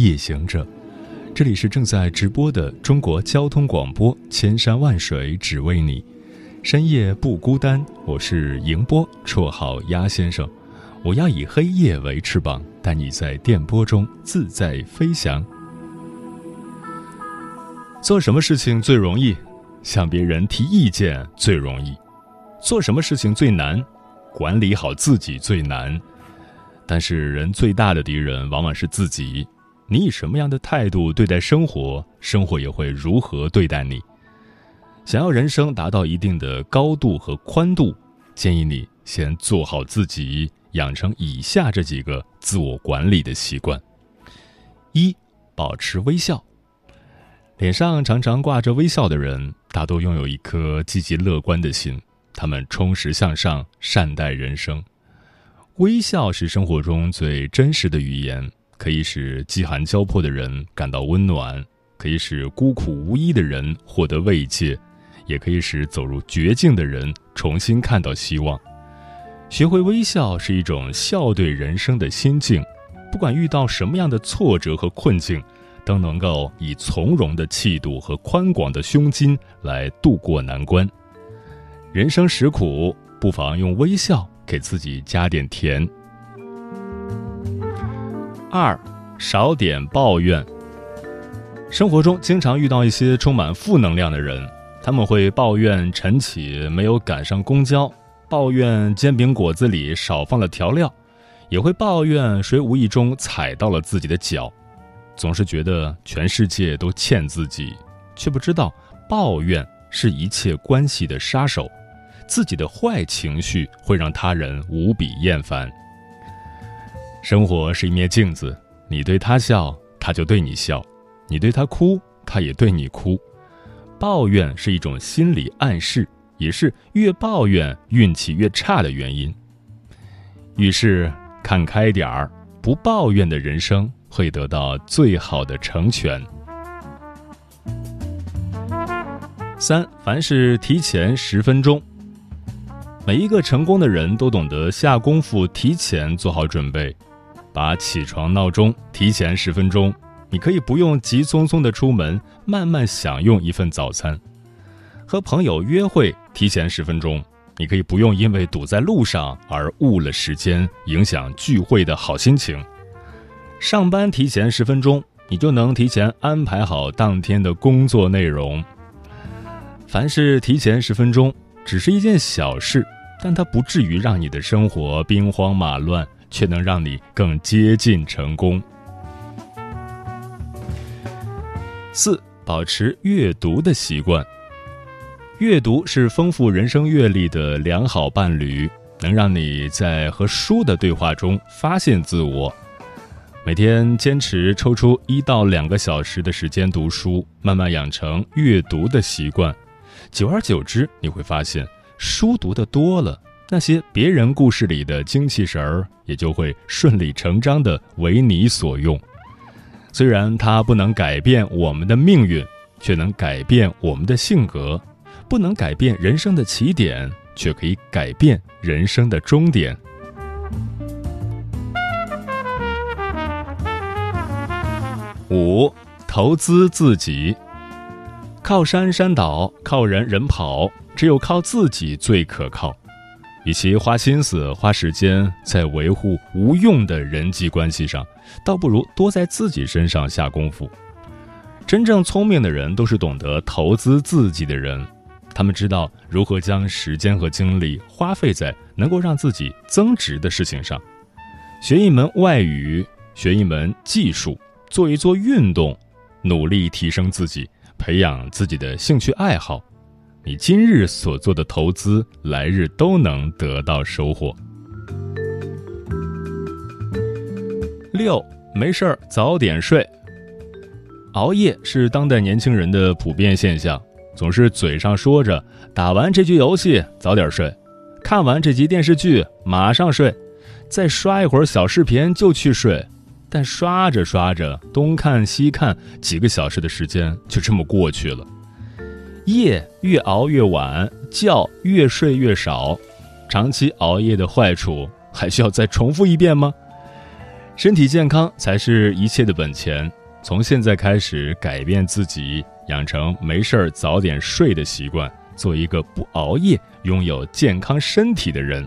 夜行者，这里是正在直播的中国交通广播，千山万水只为你，深夜不孤单。我是迎波，绰号鸭先生。我要以黑夜为翅膀，带你在电波中自在飞翔。做什么事情最容易？向别人提意见最容易。做什么事情最难？管理好自己最难。但是，人最大的敌人往往是自己。你以什么样的态度对待生活，生活也会如何对待你。想要人生达到一定的高度和宽度，建议你先做好自己，养成以下这几个自我管理的习惯：一、保持微笑。脸上常常挂着微笑的人，大多拥有一颗积极乐观的心，他们充实向上，善待人生。微笑是生活中最真实的语言，可以使饥寒交迫的人感到温暖，可以使孤苦无依的人获得慰藉，也可以使走入绝境的人重新看到希望。学会微笑是一种笑对人生的心境，不管遇到什么样的挫折和困境，都能够以从容的气度和宽广的胸襟来度过难关。人生实苦，不妨用微笑。给自己加点甜。二，少点抱怨。生活中经常遇到一些充满负能量的人，他们会抱怨晨起没有赶上公交，抱怨煎饼果子里少放了调料，也会抱怨谁无意中踩到了自己的脚，总是觉得全世界都欠自己，却不知道抱怨是一切关系的杀手。自己的坏情绪会让他人无比厌烦。生活是一面镜子，你对他笑，他就对你笑；你对他哭，他也对你哭。抱怨是一种心理暗示，也是越抱怨运气越差的原因。遇事看开点儿，不抱怨的人生会得到最好的成全。三，凡事提前十分钟。每一个成功的人都懂得下功夫，提前做好准备，把起床闹钟提前十分钟。你可以不用急匆匆的出门，慢慢享用一份早餐。和朋友约会提前十分钟，你可以不用因为堵在路上而误了时间，影响聚会的好心情。上班提前十分钟，你就能提前安排好当天的工作内容。凡事提前十分钟。只是一件小事，但它不至于让你的生活兵荒马乱，却能让你更接近成功。四、保持阅读的习惯。阅读是丰富人生阅历的良好伴侣，能让你在和书的对话中发现自我。每天坚持抽出一到两个小时的时间读书，慢慢养成阅读的习惯。久而久之，你会发现，书读的多了，那些别人故事里的精气神儿也就会顺理成章的为你所用。虽然它不能改变我们的命运，却能改变我们的性格；不能改变人生的起点，却可以改变人生的终点。五，投资自己。靠山山倒，靠人人跑，只有靠自己最可靠。与其花心思、花时间在维护无用的人际关系上，倒不如多在自己身上下功夫。真正聪明的人都是懂得投资自己的人，他们知道如何将时间和精力花费在能够让自己增值的事情上。学一门外语，学一门技术，做一做运动，努力提升自己。培养自己的兴趣爱好，你今日所做的投资，来日都能得到收获。六，没事儿早点睡。熬夜是当代年轻人的普遍现象，总是嘴上说着打完这局游戏早点睡，看完这集电视剧马上睡，再刷一会儿小视频就去睡。但刷着刷着，东看西看，几个小时的时间就这么过去了。夜越熬越晚，觉越睡越少，长期熬夜的坏处还需要再重复一遍吗？身体健康才是一切的本钱。从现在开始改变自己，养成没事儿早点睡的习惯，做一个不熬夜、拥有健康身体的人。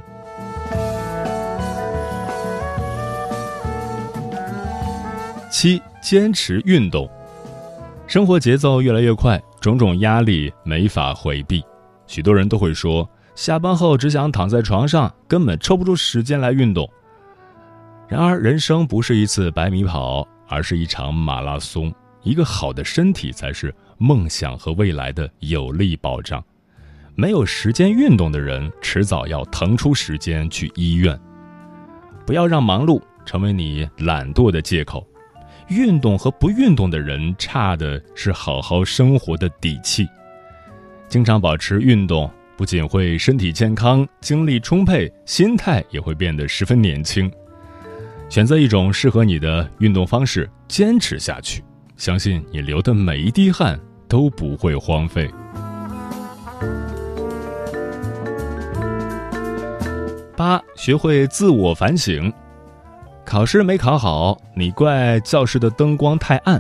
七，坚持运动。生活节奏越来越快，种种压力没法回避，许多人都会说，下班后只想躺在床上，根本抽不出时间来运动。然而，人生不是一次百米跑。而是一场马拉松，一个好的身体才是梦想和未来的有力保障。没有时间运动的人，迟早要腾出时间去医院。不要让忙碌成为你懒惰的借口。运动和不运动的人，差的是好好生活的底气。经常保持运动，不仅会身体健康、精力充沛，心态也会变得十分年轻。选择一种适合你的运动方式，坚持下去，相信你流的每一滴汗都不会荒废。八，学会自我反省。考试没考好，你怪教室的灯光太暗；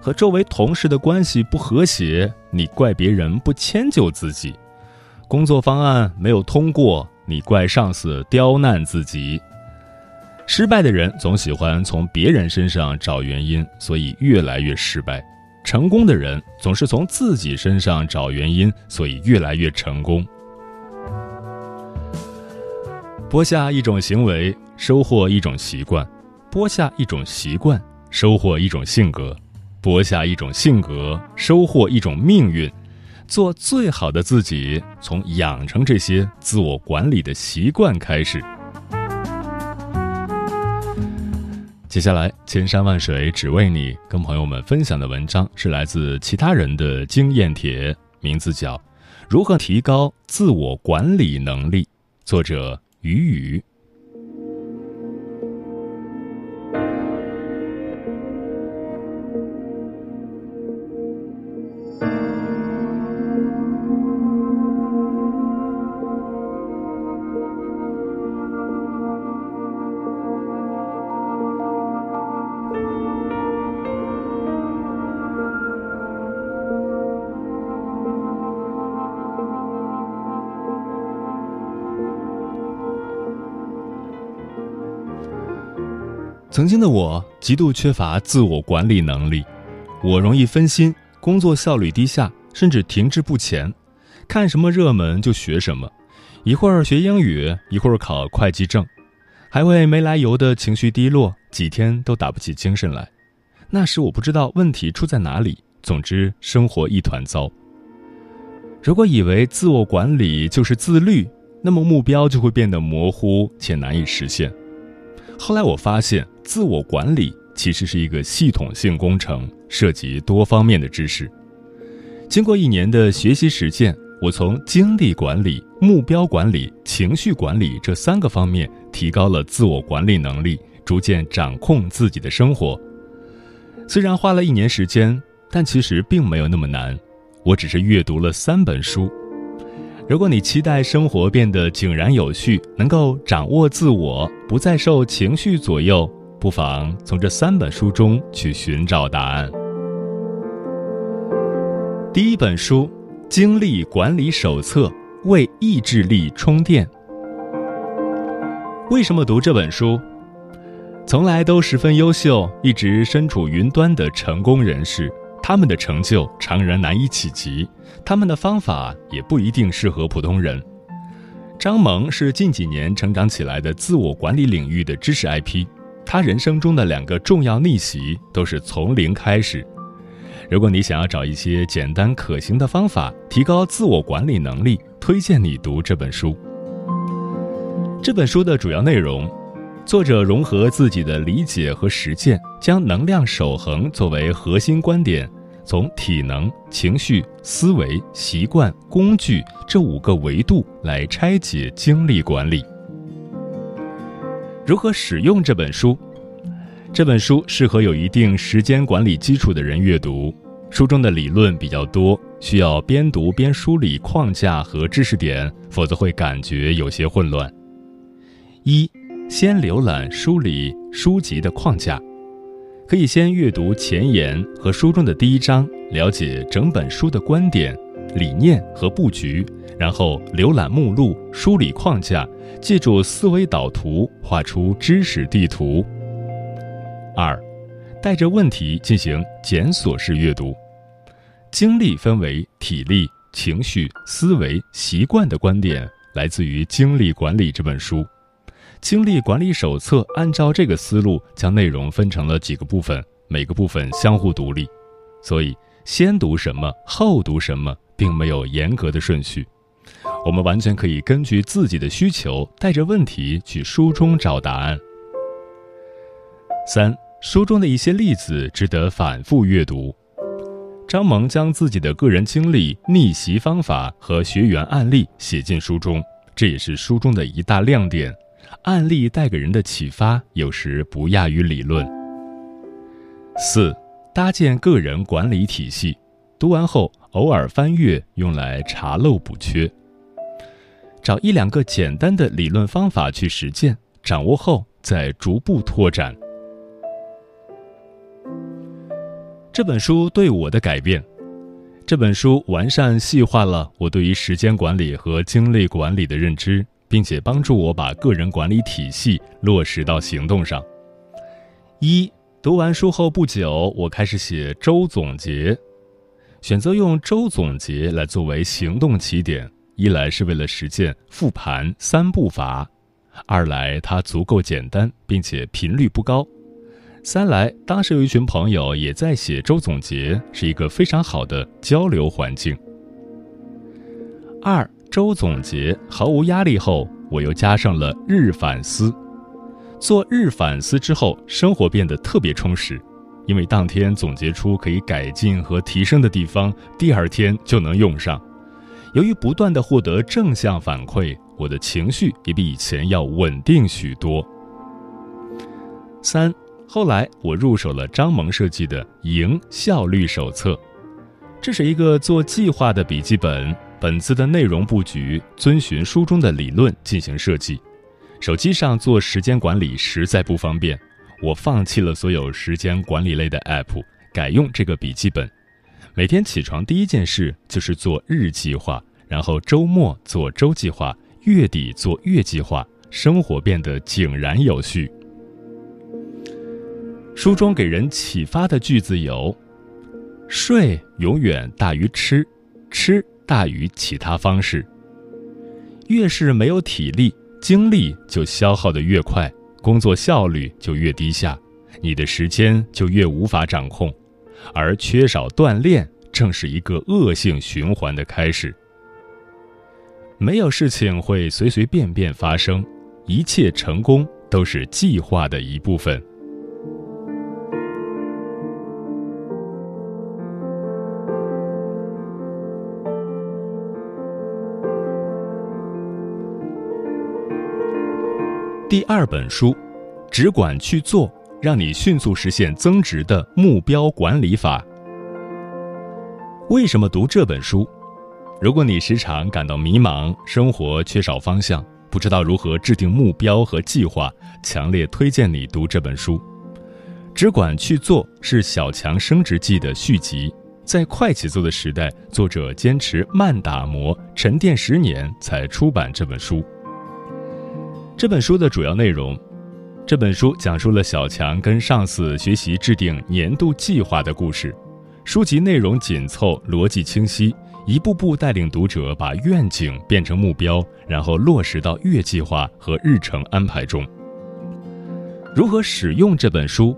和周围同事的关系不和谐，你怪别人不迁就自己；工作方案没有通过，你怪上司刁难自己。失败的人总喜欢从别人身上找原因，所以越来越失败；成功的人总是从自己身上找原因，所以越来越成功。播下一种行为，收获一种习惯；播下一种习惯，收获一种性格；播下一种性格，收获一种命运。做最好的自己，从养成这些自我管理的习惯开始。接下来，千山万水只为你，跟朋友们分享的文章是来自其他人的经验帖，名字叫《如何提高自我管理能力》，作者雨雨。曾经的我极度缺乏自我管理能力，我容易分心，工作效率低下，甚至停滞不前。看什么热门就学什么，一会儿学英语，一会儿考会计证，还会没来由的情绪低落，几天都打不起精神来。那时我不知道问题出在哪里，总之生活一团糟。如果以为自我管理就是自律，那么目标就会变得模糊且难以实现。后来我发现，自我管理其实是一个系统性工程，涉及多方面的知识。经过一年的学习实践，我从精力管理、目标管理、情绪管理这三个方面提高了自我管理能力，逐渐掌控自己的生活。虽然花了一年时间，但其实并没有那么难。我只是阅读了三本书。如果你期待生活变得井然有序，能够掌握自我，不再受情绪左右，不妨从这三本书中去寻找答案。第一本书《精力管理手册》，为意志力充电。为什么读这本书？从来都十分优秀，一直身处云端的成功人士。他们的成就常人难以企及，他们的方法也不一定适合普通人。张萌是近几年成长起来的自我管理领域的知识 IP，他人生中的两个重要逆袭都是从零开始。如果你想要找一些简单可行的方法提高自我管理能力，推荐你读这本书。这本书的主要内容：作者融合自己的理解和实践，将能量守恒作为核心观点，从体能、情绪、思维、习惯、工具这五个维度来拆解精力管理。如何使用这本书？这本书适合有一定时间管理基础的人阅读。书中的理论比较多，需要边读边梳理框架和知识点，否则会感觉有些混乱。一先浏览梳理书籍的框架，可以先阅读前言和书中的第一章，了解整本书的观点、理念和布局，然后浏览目录、梳理框架，借助思维导图画出知识地图。二，带着问题进行检索式阅读，精力分为体力、情绪、思维、习惯的观点，来自于《精力管理》这本书。精力管理手册按照这个思路，将内容分成了几个部分，每个部分相互独立，所以先读什么，后读什么，并没有严格的顺序。我们完全可以根据自己的需求，带着问题去书中找答案。三，书中的一些例子值得反复阅读。张萌将自己的个人经历、逆袭方法和学员案例写进书中，这也是书中的一大亮点。案例带给人的启发，有时不亚于理论。四，搭建个人管理体系，读完后偶尔翻阅，用来查漏补缺。找一两个简单的理论方法去实践，掌握后再逐步拓展。这本书对我的改变，这本书完善细化了我对于时间管理和精力管理的认知。并且帮助我把个人管理体系落实到行动上。一读完书后不久，我开始写周总结，选择用周总结来作为行动起点，一来是为了实践复盘三步法，二来它足够简单，并且频率不高，三来当时有一群朋友也在写周总结，是一个非常好的交流环境。二。周总结毫无压力后，我又加上了日反思。做日反思之后，生活变得特别充实，因为当天总结出可以改进和提升的地方，第二天就能用上。由于不断的获得正向反馈，我的情绪也比以前要稳定许多。三，后来我入手了张萌设计的《赢效率手册》，这是一个做计划的笔记本。本子的内容布局遵循书中的理论进行设计。手机上做时间管理实在不方便，我放弃了所有时间管理类的 app，改用这个笔记本。每天起床第一件事就是做日计划，然后周末做周计划，月底做月计划，生活变得井然有序。书中给人启发的句子有：睡永远大于吃，吃。大于其他方式。越是没有体力，精力就消耗的越快，工作效率就越低下，你的时间就越无法掌控，而缺少锻炼正是一个恶性循环的开始。没有事情会随随便便发生，一切成功都是计划的一部分。第二本书，只管去做，让你迅速实现增值的目标管理法。为什么读这本书？如果你时常感到迷茫，生活缺少方向，不知道如何制定目标和计划，强烈推荐你读这本书。只管去做是《小强升职记》的续集，在快节奏的时代，作者坚持慢打磨，沉淀十年才出版这本书。这本书的主要内容，这本书讲述了小强跟上司学习制定年度计划的故事。书籍内容紧凑，逻辑清晰，一步步带领读者把愿景变成目标，然后落实到月计划和日程安排中。如何使用这本书？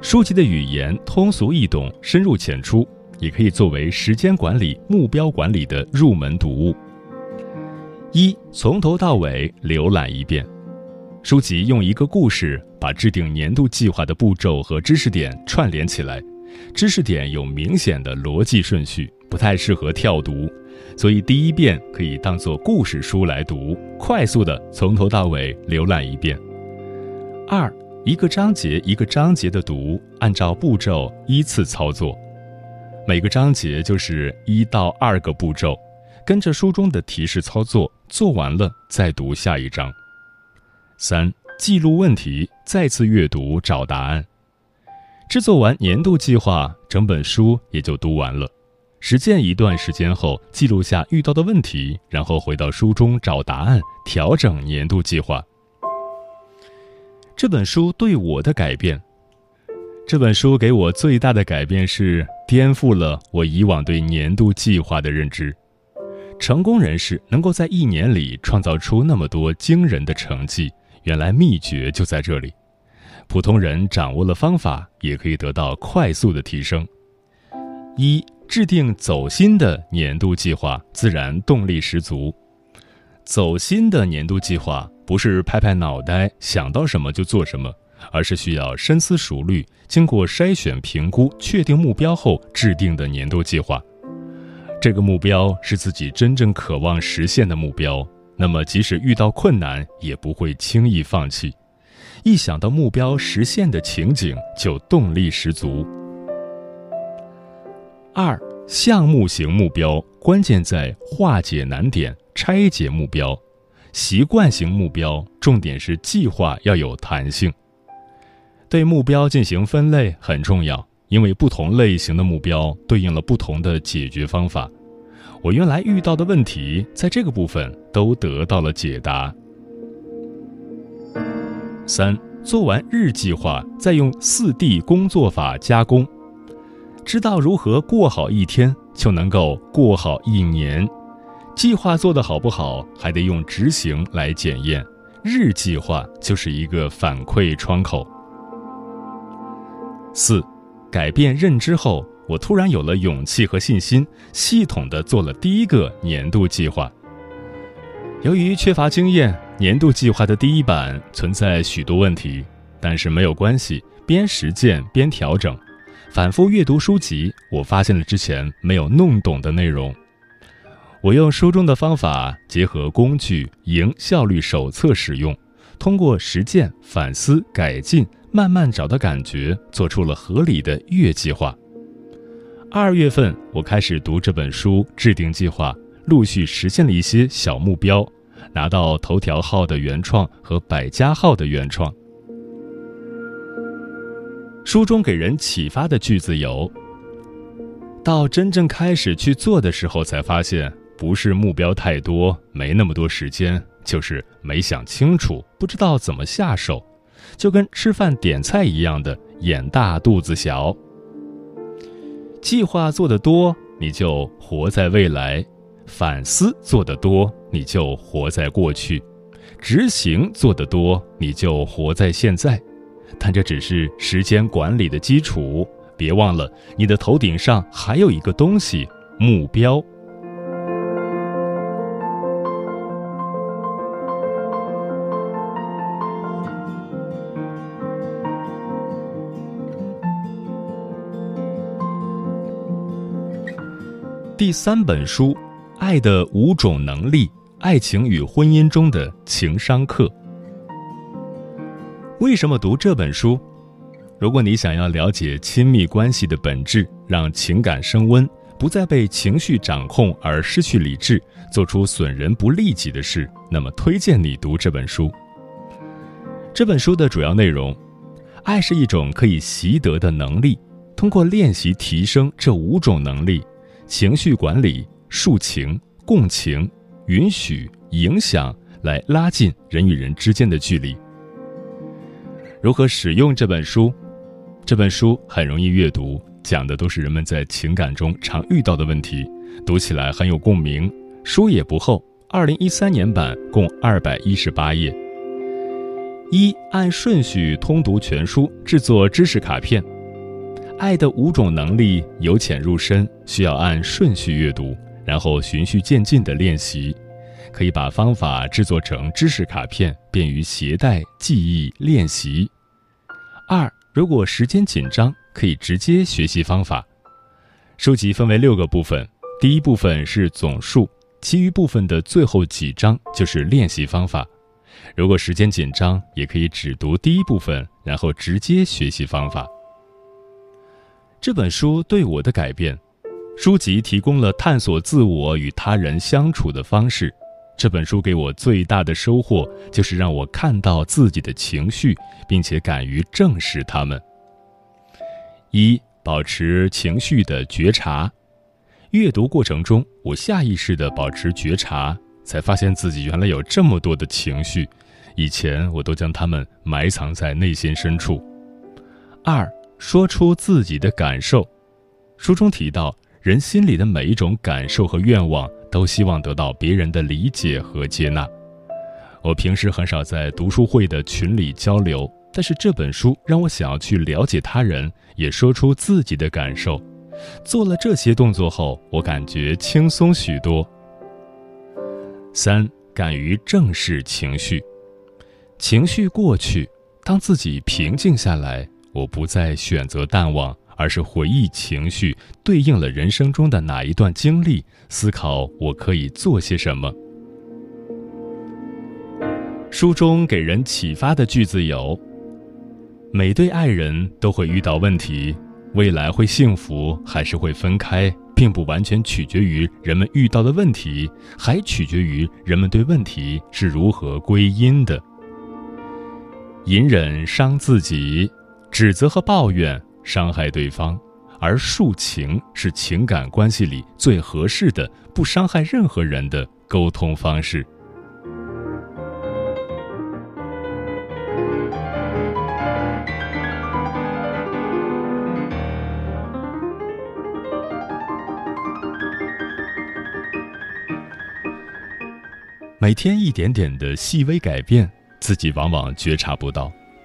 书籍的语言通俗易懂，深入浅出，也可以作为时间管理、目标管理的入门读物。一从头到尾浏览一遍，书籍用一个故事把制定年度计划的步骤和知识点串联起来，知识点有明显的逻辑顺序，不太适合跳读，所以第一遍可以当做故事书来读，快速的从头到尾浏览一遍。二，一个章节一个章节的读，按照步骤依次操作，每个章节就是一到二个步骤，跟着书中的提示操作，做完了再读下一章。三、记录问题，再次阅读找答案。制作完年度计划，整本书也就读完了。实践一段时间后，记录下遇到的问题，然后回到书中找答案，调整年度计划。这本书对我的改变，这本书给我最大的改变是颠覆了我以往对年度计划的认知。成功人士能够在一年里创造出那么多惊人的成绩。原来秘诀就在这里，普通人掌握了方法，也可以得到快速的提升。一、制定走心的年度计划，自然动力十足。走心的年度计划不是拍拍脑袋想到什么就做什么，而是需要深思熟虑、经过筛选评估、确定目标后制定的年度计划。这个目标是自己真正渴望实现的目标。那么，即使遇到困难，也不会轻易放弃。一想到目标实现的情景，就动力十足。二、项目型目标关键在化解难点、拆解目标；习惯型目标重点是计划要有弹性。对目标进行分类很重要，因为不同类型的目标对应了不同的解决方法。我原来遇到的问题，在这个部分都得到了解答。三，做完日计划，再用四 D 工作法加工，知道如何过好一天，就能够过好一年。计划做得好不好，还得用执行来检验。日计划就是一个反馈窗口。四，改变认知后。我突然有了勇气和信心，系统的做了第一个年度计划。由于缺乏经验，年度计划的第一版存在许多问题，但是没有关系，边实践边调整，反复阅读书籍，我发现了之前没有弄懂的内容。我用书中的方法，结合工具《赢效率手册》使用，通过实践、反思、改进，慢慢找到感觉，做出了合理的月计划。二月份，我开始读这本书，制定计划，陆续实现了一些小目标，拿到头条号的原创和百家号的原创。书中给人启发的句子有：到真正开始去做的时候，才发现不是目标太多，没那么多时间，就是没想清楚，不知道怎么下手，就跟吃饭点菜一样的，眼大肚子小。计划做得多，你就活在未来；反思做得多，你就活在过去；执行做得多，你就活在现在。但这只是时间管理的基础，别忘了，你的头顶上还有一个东西——目标。三本书，《爱的五种能力：爱情与婚姻中的情商课》。为什么读这本书？如果你想要了解亲密关系的本质，让情感升温，不再被情绪掌控而失去理智，做出损人不利己的事，那么推荐你读这本书。这本书的主要内容：爱是一种可以习得的能力，通过练习提升这五种能力。情绪管理、抒情、共情、允许、影响，来拉近人与人之间的距离。如何使用这本书？这本书很容易阅读，讲的都是人们在情感中常遇到的问题，读起来很有共鸣。书也不厚，二零一三年版共二百一十八页。一按顺序通读全书，制作知识卡片。爱的五种能力由浅入深，需要按顺序阅读，然后循序渐进的练习。可以把方法制作成知识卡片，便于携带、记忆、练习。二，如果时间紧张，可以直接学习方法。书籍分为六个部分，第一部分是总数，其余部分的最后几章就是练习方法。如果时间紧张，也可以只读第一部分，然后直接学习方法。这本书对我的改变，书籍提供了探索自我与他人相处的方式。这本书给我最大的收获，就是让我看到自己的情绪，并且敢于正视他们。一、保持情绪的觉察。阅读过程中，我下意识地保持觉察。才发现自己原来有这么多的情绪，以前我都将它们埋藏在内心深处。二，说出自己的感受。书中提到，人心里的每一种感受和愿望，都希望得到别人的理解和接纳。我平时很少在读书会的群里交流，但是这本书让我想要去了解他人，也说出自己的感受。做了这些动作后，我感觉轻松许多。三，敢于正视情绪，情绪过去，当自己平静下来，我不再选择淡忘，而是回忆情绪对应了人生中的哪一段经历，思考我可以做些什么。书中给人启发的句子有：每对爱人都会遇到问题，未来会幸福还是会分开？并不完全取决于人们遇到的问题，还取决于人们对问题是如何归因的。隐忍伤自己，指责和抱怨伤害对方，而抒情是情感关系里最合适的、不伤害任何人的沟通方式。每天一点点的细微改变，自己往往觉察不到。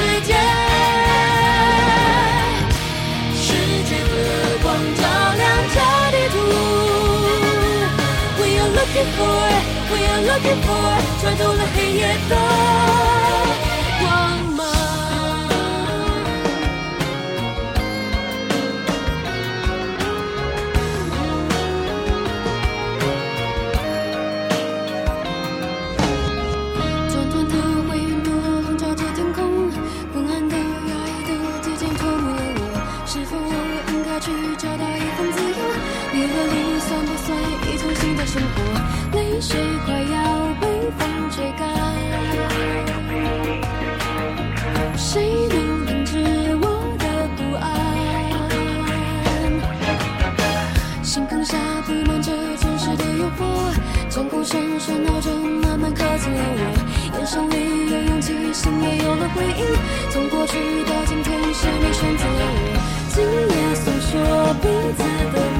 世界，世界的光照亮这地图。We are looking for, we are looking for，穿透了黑夜的。星空下布满着真实的诱惑，脚步声喧闹着慢慢靠近了我，眼神里有勇气，心也有了回应。从过去到今天，谁没选择了我？今夜诉说彼此的。